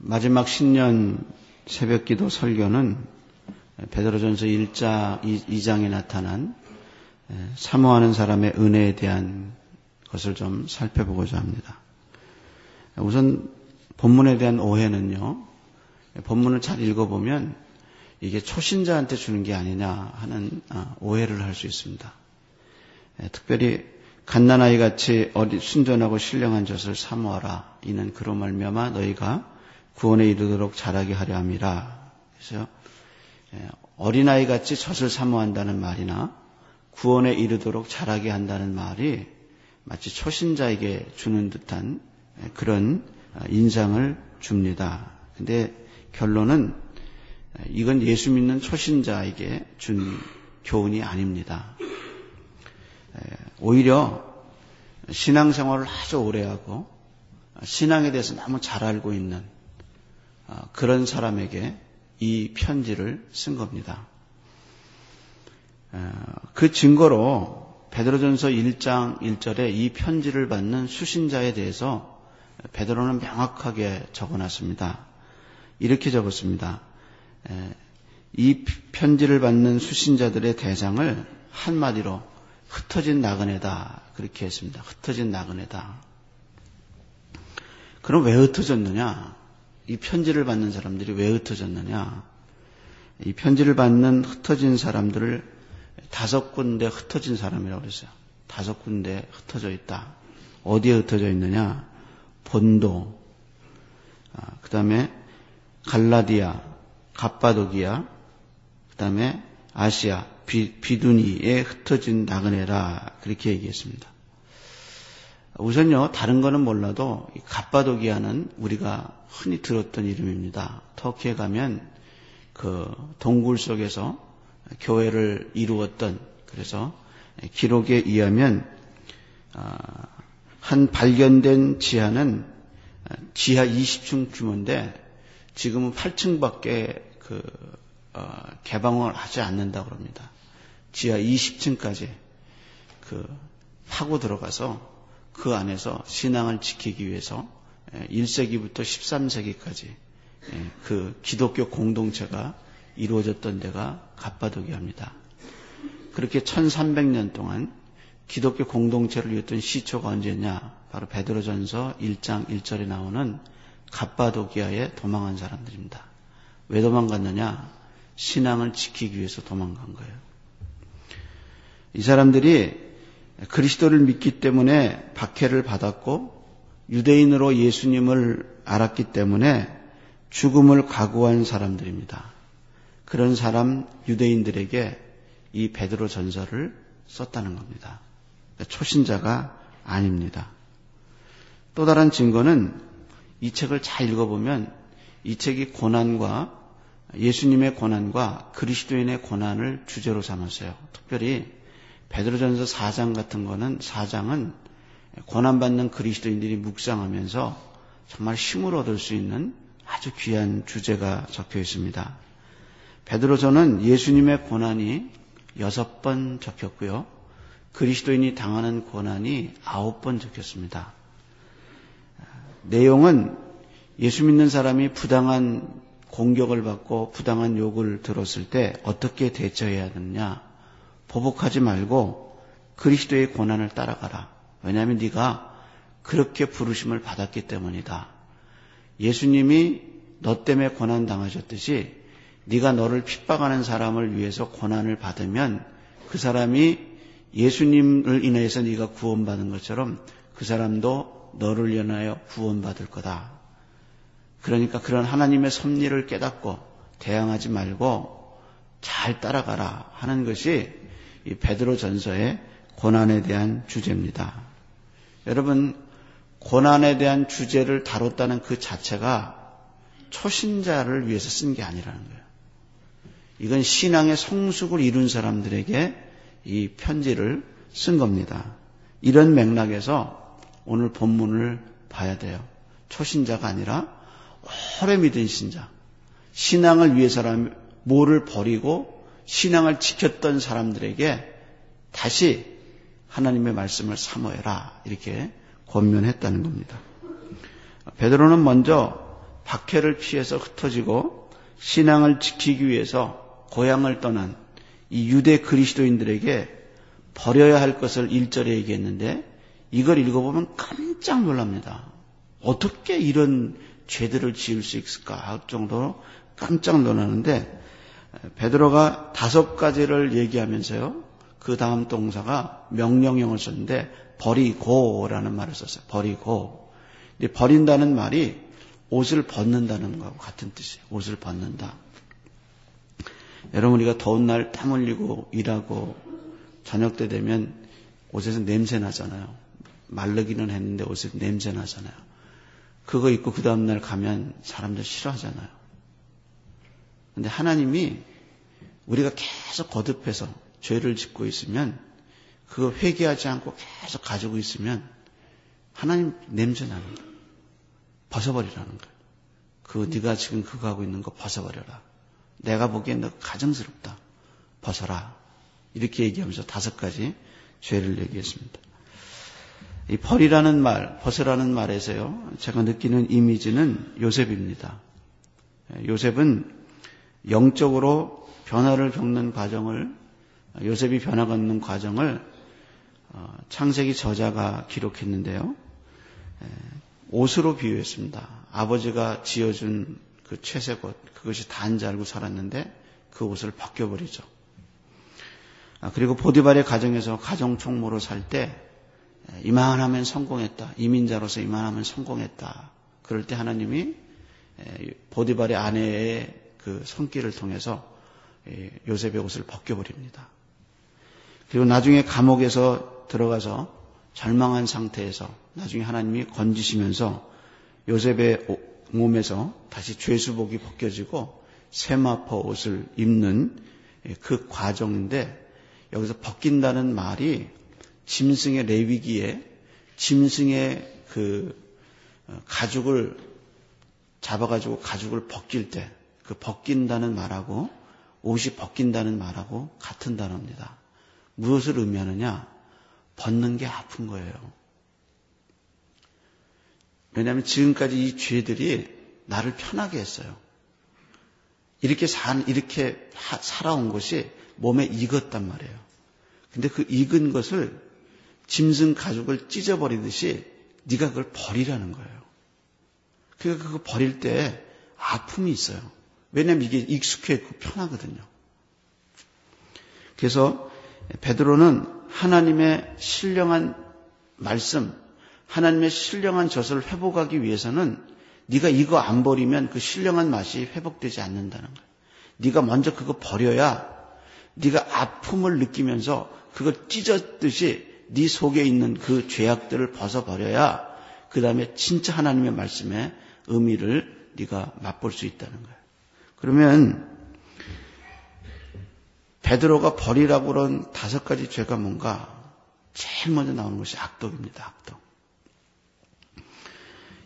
마지막 신년 새벽 기도 설교는 베드로전서 1장 2장에 나타난 사모하는 사람의 은혜에 대한 것을 좀 살펴보고자 합니다. 우선 본문에 대한 오해는요. 본문을 잘 읽어보면 이게 초신자한테 주는 게 아니냐 하는 아, 오해를 할 수 있습니다. 특별히 갓난아이 같이 순전하고 신령한 젖을 사모하라. 이는 그로 말미암아 너희가 구원에 이르도록 자라게 하려 함이라. 그래서 어린아이 같이 젖을 사모한다는 말이나 구원에 이르도록 자라게 한다는 말이 마치 초신자에게 주는 듯한 그런 인상을 줍니다. 근데 결론은 이건 예수 믿는 초신자에게 준 교훈이 아닙니다. 오히려 신앙생활을 아주 오래 하고 신앙에 대해서 너무 잘 알고 있는 그런 사람에게 이 편지를 쓴 겁니다. 그 증거로 베드로전서 1장 1절에 이 편지를 받는 수신자에 대해서 베드로는 명확하게 적어놨습니다. 이렇게 적었습니다. 이 편지를 받는 수신자들의 대상을 한마디로 흩어진 나그네다 그렇게 했습니다. 흩어진 나그네다. 그럼 왜 흩어졌느냐? 이 편지를 받는 사람들이 왜 흩어졌느냐? 이 편지를 받는 흩어진 사람들을 다섯 군데 흩어진 사람이라고 그랬어요. 다섯 군데 흩어져 있다. 어디에 흩어져 있느냐? 본도, 아, 그 다음에 갈라디아, 갑바도기아, 그 다음에 아시아, 비, 비두니에 흩어진 나그네라 그렇게 얘기했습니다. 우선요 다른 거는 몰라도 갑바도기아는 우리가 흔히 들었던 이름입니다. 터키에 가면 그 동굴 속에서 교회를 이루었던 그래서 기록에 의하면 아, 한 발견된 지하는 지하 20층 규모인데 지금은 8층밖에 그 어, 개방을 하지 않는다고 합니다. 지하 20층까지 그 파고 들어가서 그 안에서 신앙을 지키기 위해서 1세기부터 13세기까지 그 기독교 공동체가 이루어졌던 데가 갑바도기합니다. 그렇게 1300년 동안 기독교 공동체를 이었던 시초가 언제냐? 바로 베드로전서 1장 1절에 나오는 갑바도기아에 도망한 사람들입니다. 왜 도망갔느냐? 신앙을 지키기 위해서 도망간 거예요. 이 사람들이 그리스도를 믿기 때문에 박해를 받았고 유대인으로 예수님을 알았기 때문에 죽음을 각오한 사람들입니다. 그런 사람 유대인들에게 이 베드로 전설을 썼다는 겁니다. 초신자가 아닙니다. 또 다른 증거는 이 책을 잘 읽어보면 이 책이 고난과 예수님의 고난과 그리스도인의 고난을 주제로 삼았어요. 특별히 베드로전서 4장 같은 거는 4장은 고난받는 그리스도인들이 묵상하면서 정말 힘을 얻을 수 있는 아주 귀한 주제가 적혀 있습니다. 베드로전은 예수님의 고난이 여섯 번 적혔고요. 그리스도인이 당하는 고난이 아홉 번 적혔습니다. 내용은 예수 믿는 사람이 부당한 공격을 받고 부당한 욕을 들었을 때 어떻게 대처해야 하느냐. 보복하지 말고 그리스도의 고난을 따라가라. 왜냐하면 네가 그렇게 부르심을 받았기 때문이다. 예수님이 너 때문에 고난 당하셨듯이 네가 너를 핍박하는 사람을 위해서 고난을 받으면 그 사람이 예수님을 인해서 네가 구원받은 것처럼 그 사람도 너를 인하여 구원받을 거다. 그러니까 그런 하나님의 섭리를 깨닫고 대항하지 말고 잘 따라가라 하는 것이 이 베드로 전서의 고난에 대한 주제입니다. 여러분 고난에 대한 주제를 다뤘다는 그 자체가 초신자를 위해서 쓴 게 아니라는 거예요. 이건 신앙의 성숙을 이룬 사람들에게 이 편지를 쓴 겁니다. 이런 맥락에서 오늘 본문을 봐야 돼요. 초신자가 아니라 오래 믿은 신자. 신앙을 위해서라면 뭐를 버리고 신앙을 지켰던 사람들에게 다시 하나님의 말씀을 사모해라. 이렇게 권면했다는 겁니다. 베드로는 먼저 박해를 피해서 흩어지고 신앙을 지키기 위해서 고향을 떠난 이 유대 그리스도인들에게 버려야 할 것을 1절에 얘기했는데 이걸 읽어보면 깜짝 놀랍니다. 어떻게 이런 죄들을 지을 수 있을까 할 정도로 깜짝 놀라는데 베드로가 다섯 가지를 얘기하면서요. 그 다음 동사가 명령형을 썼는데 버리고라는 말을 썼어요. 버리고. 버린다는 말이 옷을 벗는다는 거하고 같은 뜻이에요. 옷을 벗는다. 여러분 우리가 더운 날 땀 흘리고 일하고 저녁 때 되면 옷에서 냄새 나잖아요. 말르기는 했는데 옷에 냄새 나잖아요. 그거 입고 그 다음날 가면 사람들 싫어하잖아요. 근데 하나님이 우리가 계속 거듭해서 죄를 짓고 있으면 그거 회개하지 않고 계속 가지고 있으면 하나님 냄새 나는 거예요. 벗어버리라는 거예요. 그 네가 지금 그거 하고 있는 거 벗어버려라. 내가 보기엔 너 가정스럽다. 벗어라. 이렇게 얘기하면서 다섯 가지 죄를 얘기했습니다. 이 벌이라는 말, 벗으라는 말에서요, 제가 느끼는 이미지는 요셉입니다. 요셉은 영적으로 변화를 겪는 과정을, 요셉이 변화가는 과정을 어, 창세기 저자가 기록했는데요. 옷으로 비유했습니다. 아버지가 지어준 그 채색 옷, 그것이 단지 알고 살았는데 그 옷을 벗겨버리죠. 아, 그리고 보디발의 가정에서 가정 총무로 살 때 이만하면 성공했다. 이민자로서 이만하면 성공했다. 그럴 때 하나님이 보디발의 아내의 그 손길을 통해서 요셉의 옷을 벗겨버립니다. 그리고 나중에 감옥에서 들어가서 절망한 상태에서 나중에 하나님이 건지시면서 요셉의 몸에서 다시 죄수복이 벗겨지고 세마포 옷을 입는 그 과정인데 여기서 벗긴다는 말이 짐승의 레위기에 짐승의 그 어, 가죽을 잡아가지고 가죽을 벗길 때 그 벗긴다는 말하고 옷이 벗긴다는 말하고 같은 단어입니다. 무엇을 의미하느냐? 벗는 게 아픈 거예요. 왜냐하면 지금까지 이 죄들이 나를 편하게 했어요. 이렇게 산, 이렇게 살아온 것이 몸에 익었단 말이에요. 근데 그 익은 것을 짐승 가죽을 찢어버리듯이 네가 그걸 버리라는 거예요. 그러니까 그거 버릴 때 아픔이 있어요. 왜냐하면 이게 익숙해있고 편하거든요. 그래서 베드로는 하나님의 신령한 말씀, 하나님의 신령한 젖을 회복하기 위해서는 네가 이거 안 버리면 그 신령한 맛이 회복되지 않는다는 거예요. 네가 먼저 그거 버려야 네가 아픔을 느끼면서 그걸 찢었듯이 네 속에 있는 그 죄악들을 벗어버려야 그 다음에 진짜 하나님의 말씀의 의미를 네가 맛볼 수 있다는 거예요. 그러면 베드로가 버리라고 그런 다섯 가지 죄가 뭔가 제일 먼저 나오는 것이 악독입니다. 악독.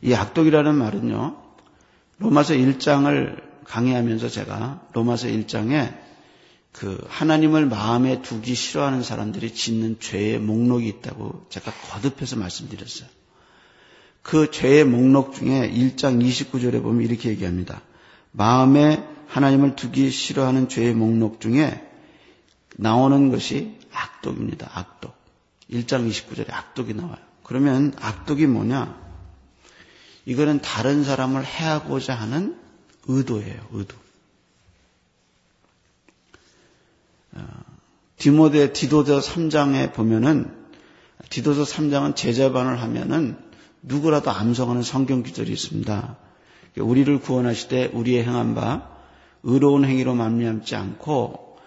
이 악독이라는 말은요. 로마서 1장을 강의하면서 제가 로마서 1장에 그 하나님을 마음에 두기 싫어하는 사람들이 짓는 죄의 목록이 있다고 제가 거듭해서 말씀드렸어요. 그 죄의 목록 중에 1장 29절에 보면 이렇게 얘기합니다. 마음에 하나님을 두기 싫어하는 죄의 목록 중에 나오는 것이 악독입니다. 악독. 1장 29절에 악독이 나와요. 그러면 악독이 뭐냐? 이거는 다른 사람을 해하고자 하는 의도예요. 의도. 어, 디모데 디도서 3장에 보면은 디도서 3장은 제자반을 하면은 누구라도 암송하는 성경 기절이 있습니다. 우리를 구원하시되 우리의 행한 바 의로운 행위로 만미암지 않고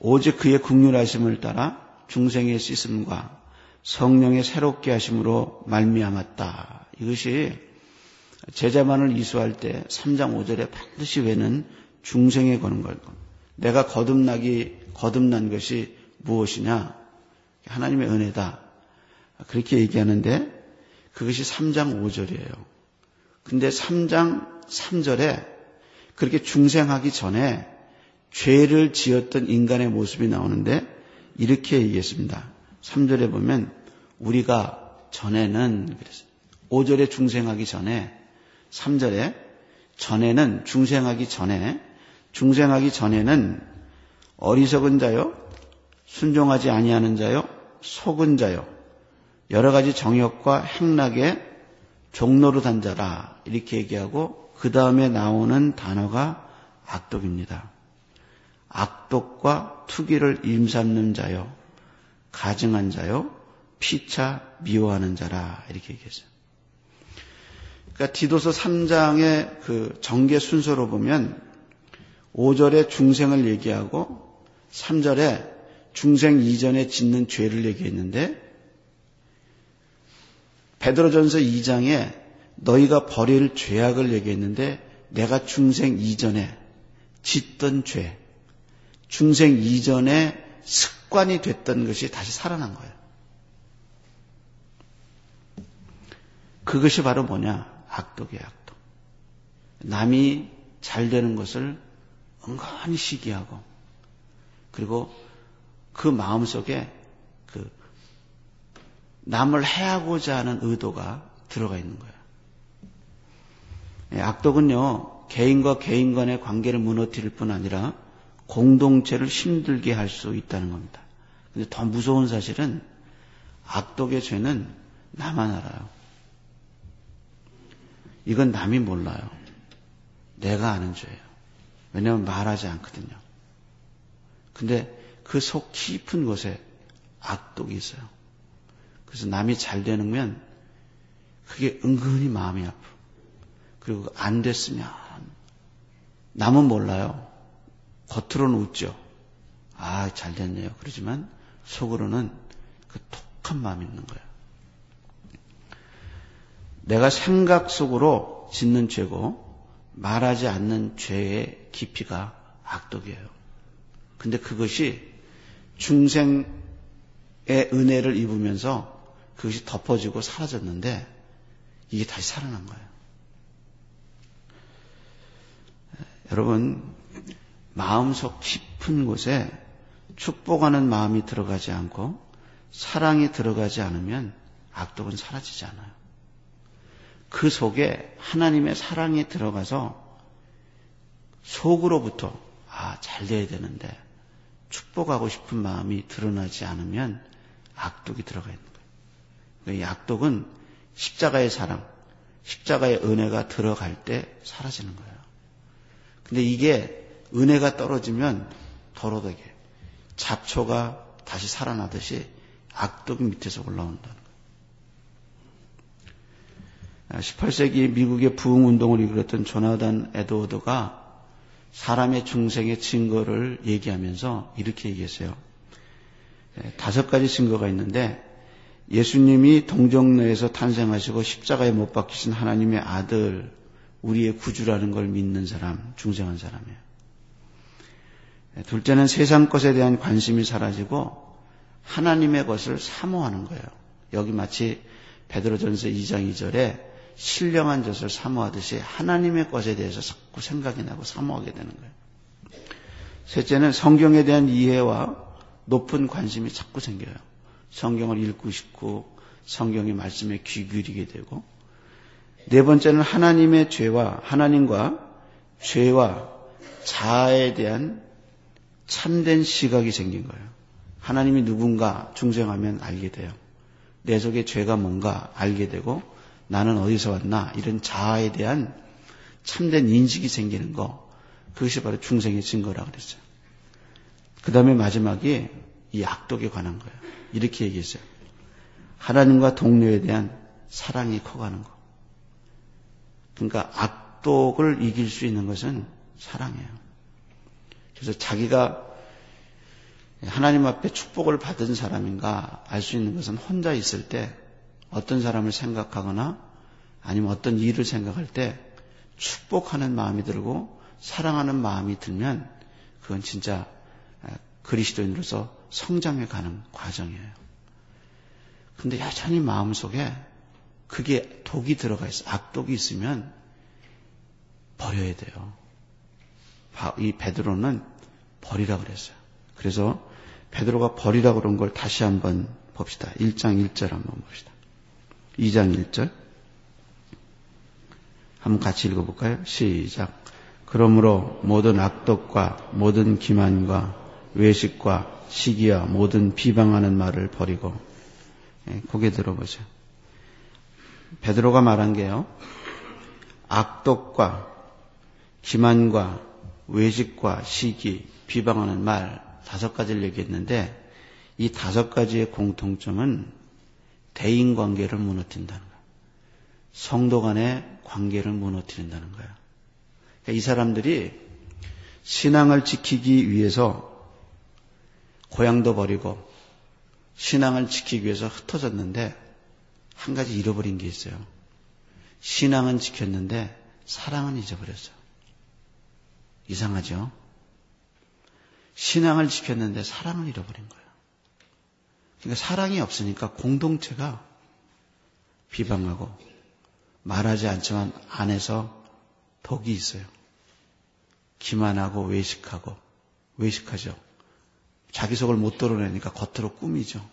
오직 그의 국률하심을 따라 중생의 씻음과 성령의 새롭게 하심으로 말미암았다. 이것이 제자만을 이수할 때 3장 5절에 반드시 외는 중생에 거는 걸. 내가 거듭나기 거듭난 것이 무엇이냐? 하나님의 은혜다. 그렇게 얘기하는데 그것이 3장 5절이에요. 근데 3장 3절에 그렇게 중생하기 전에 죄를 지었던 인간의 모습이 나오는데 이렇게 얘기했습니다. 3절에 보면 우리가 전에는 그랬어요. 5절에 중생하기 전에 3절에 전에는 중생하기 전에 중생하기 전에는 어리석은 자요, 순종하지 아니하는 자요, 속은 자요, 여러 가지 정욕과 행락에 종로로 단 자라 이렇게 얘기하고 그 다음에 나오는 단어가 악독입니다. 악독과 투기를 임삼는 자요, 가증한 자요, 피차 미워하는 자라 이렇게 얘기했어요. 그러니까 디도서 3장의 그 정계 순서로 보면 5절에 중생을 얘기하고 3절에 중생 이전에 짓는 죄를 얘기했는데 베드로전서 2장에 너희가 버릴 죄악을 얘기했는데 내가 중생 이전에 짓던 죄, 중생 이전에 습관이 됐던 것이 다시 살아난 거예요. 그것이 바로 뭐냐? 악독이에요, 악독. 남이 잘 되는 것을 은근히 시기하고, 그리고 그 마음 속에 그 남을 해하고자 하는 의도가 들어가 있는 거예요. 예, 악독은요, 개인과 개인 간의 관계를 무너뜨릴 뿐 아니라 공동체를 힘들게 할 수 있다는 겁니다. 근데 더 무서운 사실은 악독의 죄는 나만 알아요. 이건 남이 몰라요. 내가 아는 죄예요. 왜냐하면 말하지 않거든요. 근데 그 속 깊은 곳에 악독이 있어요. 그래서 남이 잘 되면 그게 은근히 마음이 아프. 그리고 안 됐으면 남은 몰라요. 겉으로는 웃죠. 아, 잘 됐네요. 그러지만 속으로는 그 톡한 마음이 있는 거예요. 내가 생각 속으로 짓는 죄고 말하지 않는 죄의 깊이가 악독이에요. 근데 그것이 중생의 은혜를 입으면서 그것이 덮어지고 사라졌는데 이게 다시 살아난 거예요. 여러분, 마음속 깊은 곳에 축복하는 마음이 들어가지 않고 사랑이 들어가지 않으면 악독은 사라지지 않아요. 그 속에 하나님의 사랑이 들어가서 속으로부터 아, 잘 돼야 되는데 축복하고 싶은 마음이 드러나지 않으면 악독이 들어가 있는 거예요. 이 악독은 십자가의 사랑, 십자가의 은혜가 들어갈 때 사라지는 거예요. 근데 이게 은혜가 떨어지면 더러되게 잡초가 다시 살아나듯이 악독이 밑에서 올라온다는 거예요. 18세기 미국의 부흥운동을 이끌었던 조나단 에드워드가 사람의 중생의 증거를 얘기하면서 이렇게 얘기했어요. 예, 다섯 가지 증거가 있는데 예수님이 동정로에서 탄생하시고 십자가에 못 박히신 하나님의 아들, 우리의 구주라는 걸 믿는 사람, 중생한 사람이에요. 둘째는 세상 것에 대한 관심이 사라지고 하나님의 것을 사모하는 거예요. 여기 마치 베드로전서 2장 2절에 신령한 젖을 사모하듯이 하나님의 것에 대해서 자꾸 생각이 나고 사모하게 되는 거예요. 셋째는 성경에 대한 이해와 높은 관심이 자꾸 생겨요. 성경을 읽고 싶고 성경의 말씀에 귀 기울이게 되고 네 번째는 하나님의 죄와 하나님과 죄와 자아에 대한 참된 시각이 생긴 거예요. 하나님이 누군가 중생하면 알게 돼요. 내 속에 죄가 뭔가 알게 되고 나는 어디서 왔나 이런 자아에 대한 참된 인식이 생기는 거 그것이 바로 중생의 증거라 그랬어요. 그 다음에 마지막에 이 악독에 관한 거예요. 이렇게 얘기했어요. 하나님과 동료에 대한 사랑이 커가는 거. 그러니까 악독을 이길 수 있는 것은 사랑이에요. 그래서 자기가 하나님 앞에 축복을 받은 사람인가 알 수 있는 것은 혼자 있을 때 어떤 사람을 생각하거나 아니면 어떤 일을 생각할 때 축복하는 마음이 들고 사랑하는 마음이 들면 그건 진짜 그리스도인으로서 성장해 가는 과정이에요. 근데 여전히 마음속에 그게 독이 들어가 있어. 악독이 있으면 버려야 돼요. 이 베드로는 버리라 그랬어요. 그래서 베드로가 버리라 그런 걸 다시 한번 봅시다. 1장 1절 한번 봅시다. 2장 1절. 한번 같이 읽어볼까요? 시작. 그러므로 모든 악독과 모든 기만과 외식과 시기와 모든 비방하는 말을 버리고 예, 고개 들어보세요. 베드로가 말한 게요. 악독과 기만과 외식과 시기, 비방하는 말 다섯 가지를 얘기했는데 이 다섯 가지의 공통점은 대인 관계를 무너뜨린다는 거예요. 성도 간의 관계를 무너뜨린다는 거예요. 그러니까 이 사람들이 신앙을 지키기 위해서 고향도 버리고 신앙을 지키기 위해서 흩어졌는데 한 가지 잃어버린 게 있어요. 신앙은 지켰는데 사랑은 잊어버렸어요. 이상하죠? 신앙을 지켰는데 사랑을 잃어버린 거예요. 그러니까 사랑이 없으니까 공동체가 비방하고 말하지 않지만 안에서 독이 있어요. 기만하고 외식하고 외식하죠. 자기 속을 못 드러내니까 겉으로 꾸미죠.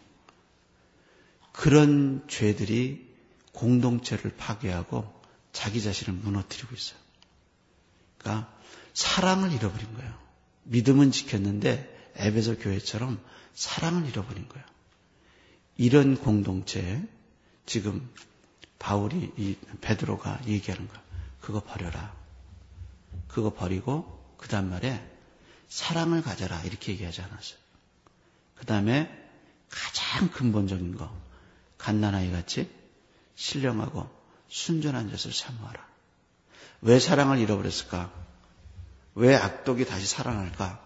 그런 죄들이 공동체를 파괴하고 자기 자신을 무너뜨리고 있어요. 그러니까 사랑을 잃어버린 거예요. 믿음은 지켰는데 에베소 교회처럼 사랑을 잃어버린 거예요. 이런 공동체에 지금 바울이 이 베드로가 얘기하는 거야. 그거 버려라. 그거 버리고 그 다음 말에 사랑을 가져라 이렇게 얘기하지 않았어요. 그 다음에 가장 근본적인 거 갓난아이 같이 신령하고 순전한 것을 사모하라. 왜 사랑을 잃어버렸을까? 왜 악독이 다시 살아날까?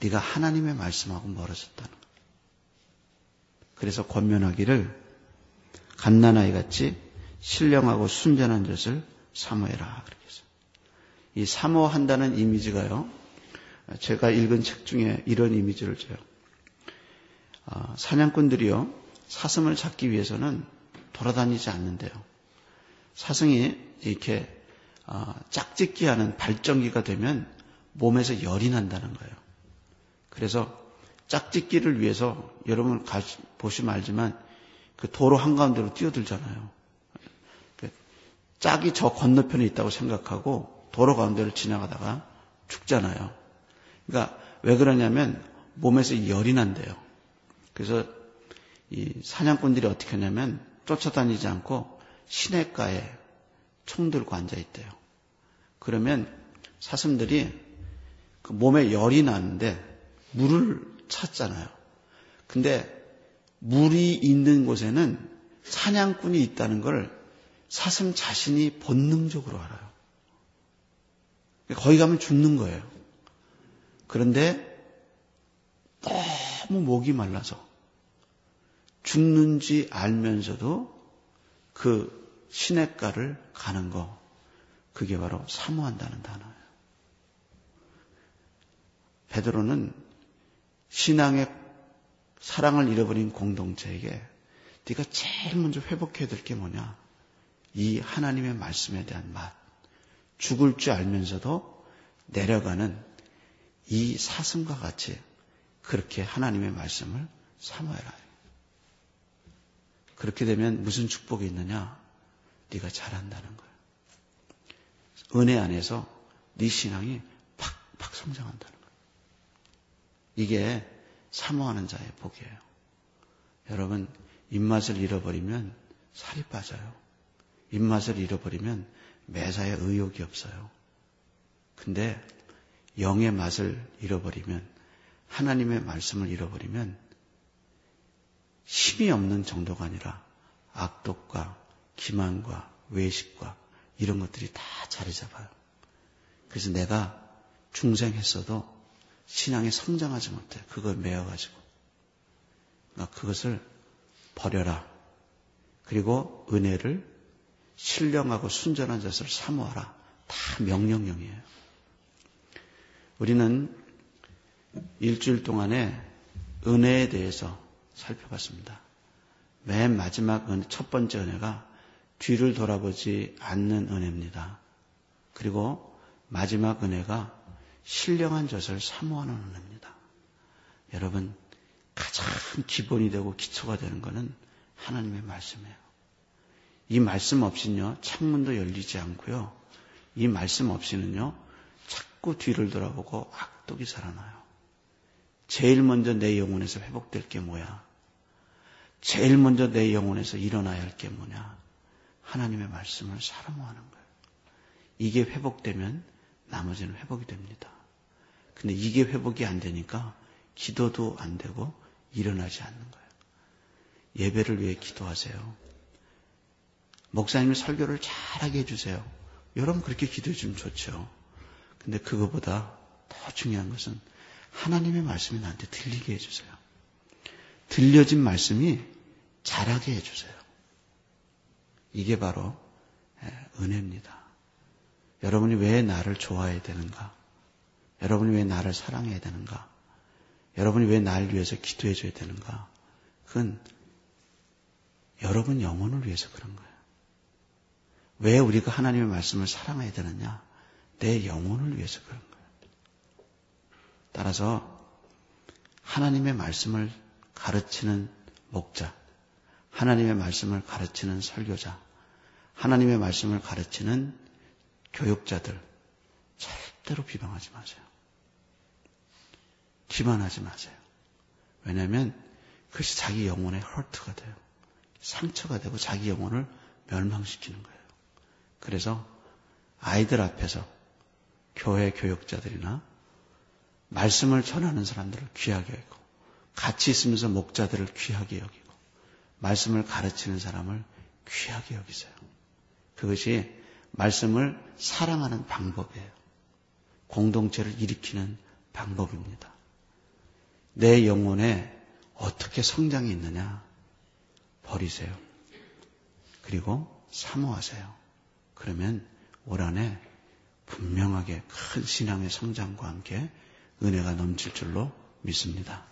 네가 하나님의 말씀하고 멀어졌다는 거. 그래서 권면하기를 갓난아이 같이 신령하고 순전한 것을 사모해라. 해서 이 사모한다는 이미지가요. 제가 읽은 책 중에 이런 이미지를 줘요. 아, 사냥꾼들이요 사슴을 잡기 위해서는 돌아다니지 않는데요. 사슴이 이렇게 아, 짝짓기 하는 발전기가 되면 몸에서 열이 난다는 거예요. 그래서 짝짓기를 위해서 여러분 보시면 알지만 그 도로 한가운데로 뛰어들잖아요. 그 짝이 저 건너편에 있다고 생각하고 도로 가운데를 지나가다가 죽잖아요. 그러니까 왜 그러냐면 몸에서 열이 난대요. 그래서 이 사냥꾼들이 어떻게 하냐면 쫓아다니지 않고 시냇가에 총 들고 앉아 있대요. 그러면 사슴들이 그 몸에 열이 나는데 물을 찾잖아요. 근데 물이 있는 곳에는 사냥꾼이 있다는 걸 사슴 자신이 본능적으로 알아요. 거기 가면 죽는 거예요. 그런데 너무 목이 말라서 죽는지 알면서도 그 시냇가를 가는 거, 그게 바로 사모한다는 단어예요. 베드로는 신앙의 사랑을 잃어버린 공동체에게 네가 제일 먼저 회복해야 될 게 뭐냐? 이 하나님의 말씀에 대한 맛. 죽을 줄 알면서도 내려가는 이 사슴과 같이 그렇게 하나님의 말씀을 사모해라. 그렇게 되면 무슨 축복이 있느냐? 네가 잘한다는 거예요. 은혜 안에서 네 신앙이 팍팍 성장한다는 거예요. 이게 사모하는 자의 복이에요. 여러분, 입맛을 잃어버리면 살이 빠져요. 입맛을 잃어버리면 매사에 의욕이 없어요. 근데 영의 맛을 잃어버리면 하나님의 말씀을 잃어버리면 힘이 없는 정도가 아니라 악독과 기만과 외식과 이런 것들이 다 자리 잡아요. 그래서 내가 중생했어도 신앙이 성장하지 못해. 그걸 메어가지고. 그것을 버려라. 그리고 은혜를 신령하고 순전한 것을 사모하라. 다 명령형이에요. 우리는 일주일 동안에 은혜에 대해서 살펴봤습니다. 맨 마지막 은혜, 첫 번째 은혜가 뒤를 돌아보지 않는 은혜입니다. 그리고 마지막 은혜가 신령한 젖을 사모하는 은혜입니다. 여러분, 가장 기본이 되고 기초가 되는 것은 하나님의 말씀이에요. 이 말씀 없이는요, 창문도 열리지 않고요. 이 말씀 없이는요, 자꾸 뒤를 돌아보고 악독이 살아나요. 제일 먼저 내 영혼에서 회복될 게 뭐야? 제일 먼저 내 영혼에서 일어나야 할 게 뭐냐? 하나님의 말씀을 사랑하는 거예요. 이게 회복되면 나머지는 회복이 됩니다. 근데 이게 회복이 안 되니까 기도도 안 되고 일어나지 않는 거예요. 예배를 위해 기도하세요. 목사님이 설교를 잘하게 해주세요. 여러분 그렇게 기도해 주면 좋죠. 근데 그거보다 더 중요한 것은 하나님의 말씀이 나한테 들리게 해주세요. 들려진 말씀이 잘하게 해주세요. 이게 바로 예, 은혜입니다. 여러분이 왜 나를 좋아해야 되는가? 여러분이 왜 나를 사랑해야 되는가? 여러분이 왜 나를 위해서 기도해 줘야 되는가? 그건 여러분 영혼을 위해서 그런 거예요. 왜 우리가 하나님의 말씀을 사랑해야 되느냐? 내 영혼을 위해서 그런 거예요. 따라서 하나님의 말씀을 가르치는 목자, 하나님의 말씀을 가르치는 설교자, 하나님의 말씀을 가르치는 교육자들 절대로 비방하지 마세요. 기만하지 마세요. 왜냐하면 그것이 자기 영혼의 헐트가 돼요. 상처가 되고 자기 영혼을 멸망시키는 거예요. 그래서 아이들 앞에서 교회 교육자들이나 말씀을 전하는 사람들을 귀하게 여기고 같이 있으면서 목자들을 귀하게 여기고 말씀을 가르치는 사람을 귀하게 여기세요. 그것이 말씀을 사랑하는 방법이에요. 공동체를 일으키는 방법입니다. 내 영혼에 어떻게 성장이 있느냐 버리세요. 그리고 사모하세요. 그러면 올 한해 분명하게 큰 신앙의 성장과 함께 은혜가 넘칠 줄로 믿습니다.